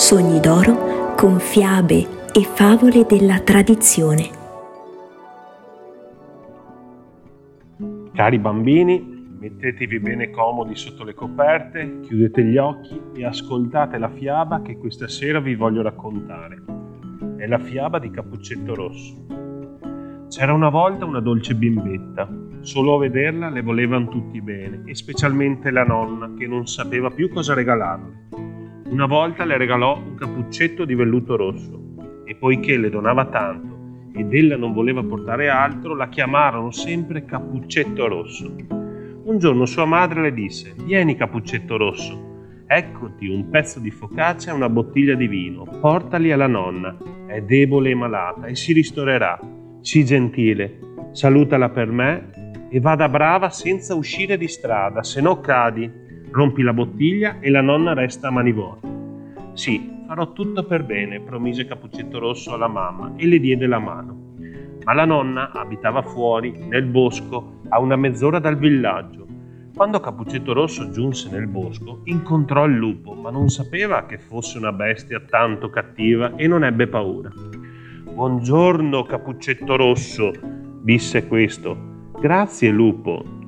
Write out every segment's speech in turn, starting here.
Sogni d'oro con fiabe e favole della tradizione. Cari bambini, mettetevi bene comodi sotto le coperte, chiudete gli occhi e ascoltate la fiaba che questa sera vi voglio raccontare. È la fiaba di Cappuccetto Rosso. C'era una volta una dolce bimbetta. Solo a vederla le volevano tutti bene, e specialmente la nonna, che non sapeva più cosa regalarle. Una volta le regalò un cappuccetto di velluto rosso, e poiché le donava tanto ed ella non voleva portare altro, la chiamarono sempre Cappuccetto Rosso. Un giorno sua madre le disse: Vieni, Cappuccetto Rosso, eccoti un pezzo di focaccia e una bottiglia di vino, portali alla nonna, è debole e malata e si ristorerà Sii gentile, salutala per me e vada brava senza uscire di strada, se no cadi, rompi la bottiglia e la nonna resta a mani vuote. Sì, farò tutto per bene, promise Cappuccetto Rosso alla mamma e le diede la mano. Ma la nonna abitava fuori, nel bosco, a una mezz'ora dal villaggio. Quando Cappuccetto Rosso giunse nel bosco, incontrò il lupo, ma non sapeva che fosse una bestia tanto cattiva e non ebbe paura. Buongiorno, Cappuccetto Rosso, disse questo. Grazie, lupo.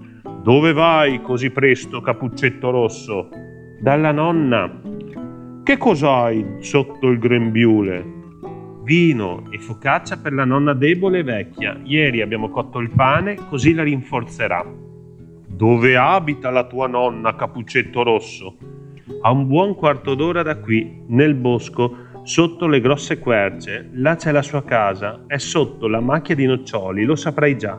Dove vai così presto, Cappuccetto Rosso? Dalla nonna. Che cos'hai sotto il grembiule? Vino e focaccia per la nonna debole e vecchia. Ieri abbiamo cotto il pane, così la rinforzerà. Dove abita la tua nonna, Cappuccetto Rosso? A un buon quarto d'ora da qui, nel bosco, Sotto le grosse querce, là c'è la sua casa, è sotto la macchia di noccioli, lo saprai già,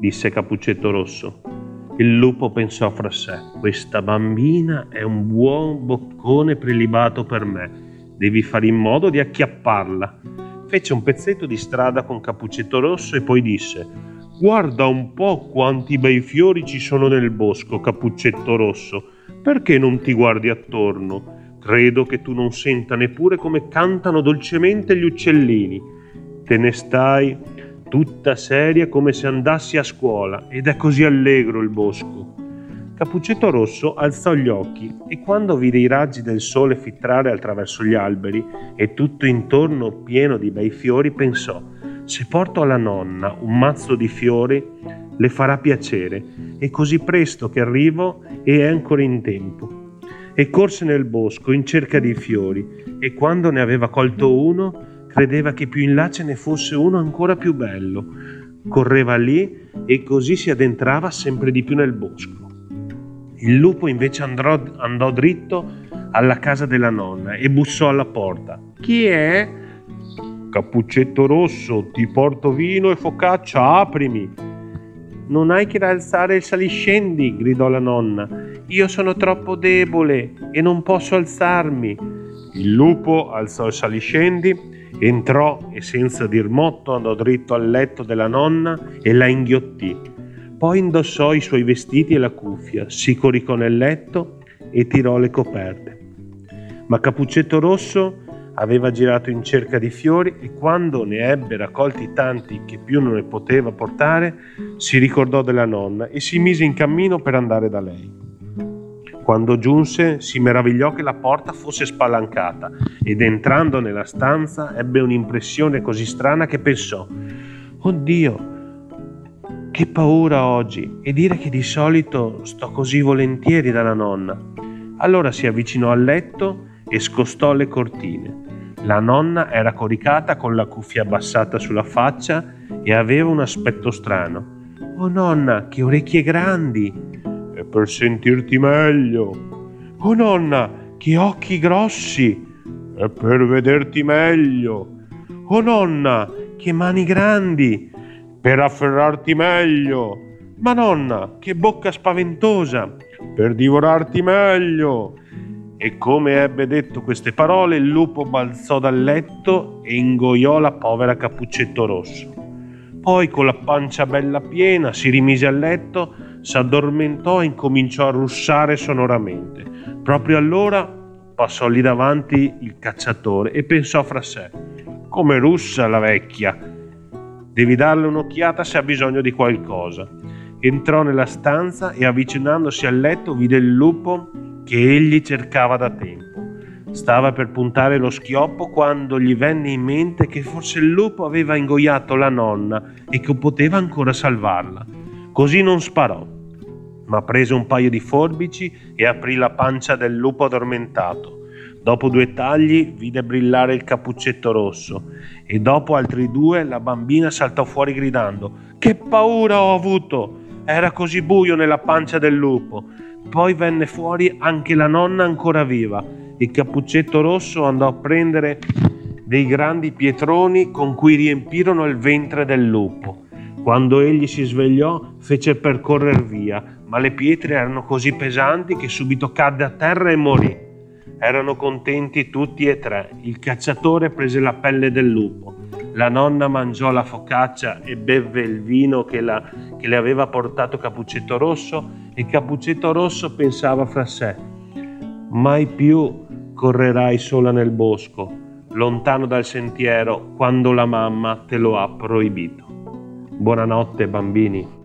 disse Cappuccetto Rosso. Il lupo pensò fra sé, questa bambina è un buon boccone prelibato per me, devi fare in modo di acchiapparla. Fece un pezzetto di strada con Cappuccetto Rosso e poi disse, guarda un po' quanti bei fiori ci sono nel bosco, Cappuccetto Rosso, perché non ti guardi attorno? Credo che tu non senta neppure come cantano dolcemente gli uccellini. Te ne stai tutta seria come se andassi a scuola ed è così allegro il bosco. Cappuccetto Rosso alzò gli occhi e quando vide i raggi del sole filtrare attraverso gli alberi e tutto intorno pieno di bei fiori, pensò: se porto alla nonna un mazzo di fiori, le farà piacere e così presto che arrivo è ancora in tempo e corse nel bosco in cerca di fiori e quando ne aveva colto uno credeva che più in là ce ne fosse uno ancora più bello. Correva lì e così si addentrava sempre di più nel bosco. Il lupo invece andrò, andò dritto alla casa della nonna e bussò alla porta. Chi è? Cappuccetto rosso, ti porto vino e focaccia, aprimi. Non hai che alzare il saliscendi, gridò la nonna. Io sono troppo debole e non posso alzarmi. Il lupo alzò il saliscendi, entrò e senza dir motto andò dritto al letto della nonna e la inghiottì. Poi indossò i suoi vestiti e la cuffia, si coricò nel letto e tirò le coperte. Ma Capuccetto Rosso aveva girato in cerca di fiori e quando ne ebbe raccolti tanti che più non ne poteva portare, si ricordò della nonna e si mise in cammino per andare da lei. Quando giunse si meravigliò che la porta fosse spalancata ed entrando nella stanza ebbe un'impressione così strana che pensò, Oddio, che paura oggi e dire che di solito sto così volentieri dalla nonna. Allora si avvicinò al letto e scostò le cortine. La nonna era coricata con la cuffia abbassata sulla faccia e aveva un aspetto strano. Oh nonna, che orecchie grandi! È per sentirti meglio. Oh nonna, che occhi grossi! È per vederti meglio. Oh nonna, che mani grandi! Per afferrarti meglio. Ma nonna, che bocca spaventosa! Per divorarti meglio. E come ebbe detto queste parole, il lupo balzò dal letto e ingoiò la povera Cappuccetto Rosso. Poi, con la pancia bella piena, si rimise a letto, s'addormentò e incominciò a russare sonoramente. Proprio allora passò lì davanti il cacciatore e pensò fra sé: Come russa la vecchia! Devi darle un'occhiata se ha bisogno di qualcosa. Entrò nella stanza e avvicinandosi al letto vide il lupo che egli cercava da tempo. Stava per puntare lo schioppo quando gli venne in mente che forse il lupo aveva ingoiato la nonna e che poteva ancora salvarla. Così non sparò, ma prese un paio di forbici e aprì la pancia del lupo addormentato. Dopo due tagli vide brillare il cappuccetto rosso e dopo altri due la bambina saltò fuori gridando Che paura ho avuto! Era così buio nella pancia del lupo. Poi venne fuori anche la nonna ancora viva. Il cappuccetto rosso andò a prendere dei grandi pietroni con cui riempirono il ventre del lupo. Quando egli si svegliò fece per correr via, ma le pietre erano così pesanti che subito cadde a terra e morì. Erano contenti tutti e tre. Il cacciatore prese la pelle del lupo, la nonna mangiò la focaccia e bevve il vino che, la, che le aveva portato Capuccetto Rosso e Capuccetto Rosso pensava fra sé, mai più correrai sola nel bosco, lontano dal sentiero, quando la mamma te lo ha proibito. Buonanotte bambini.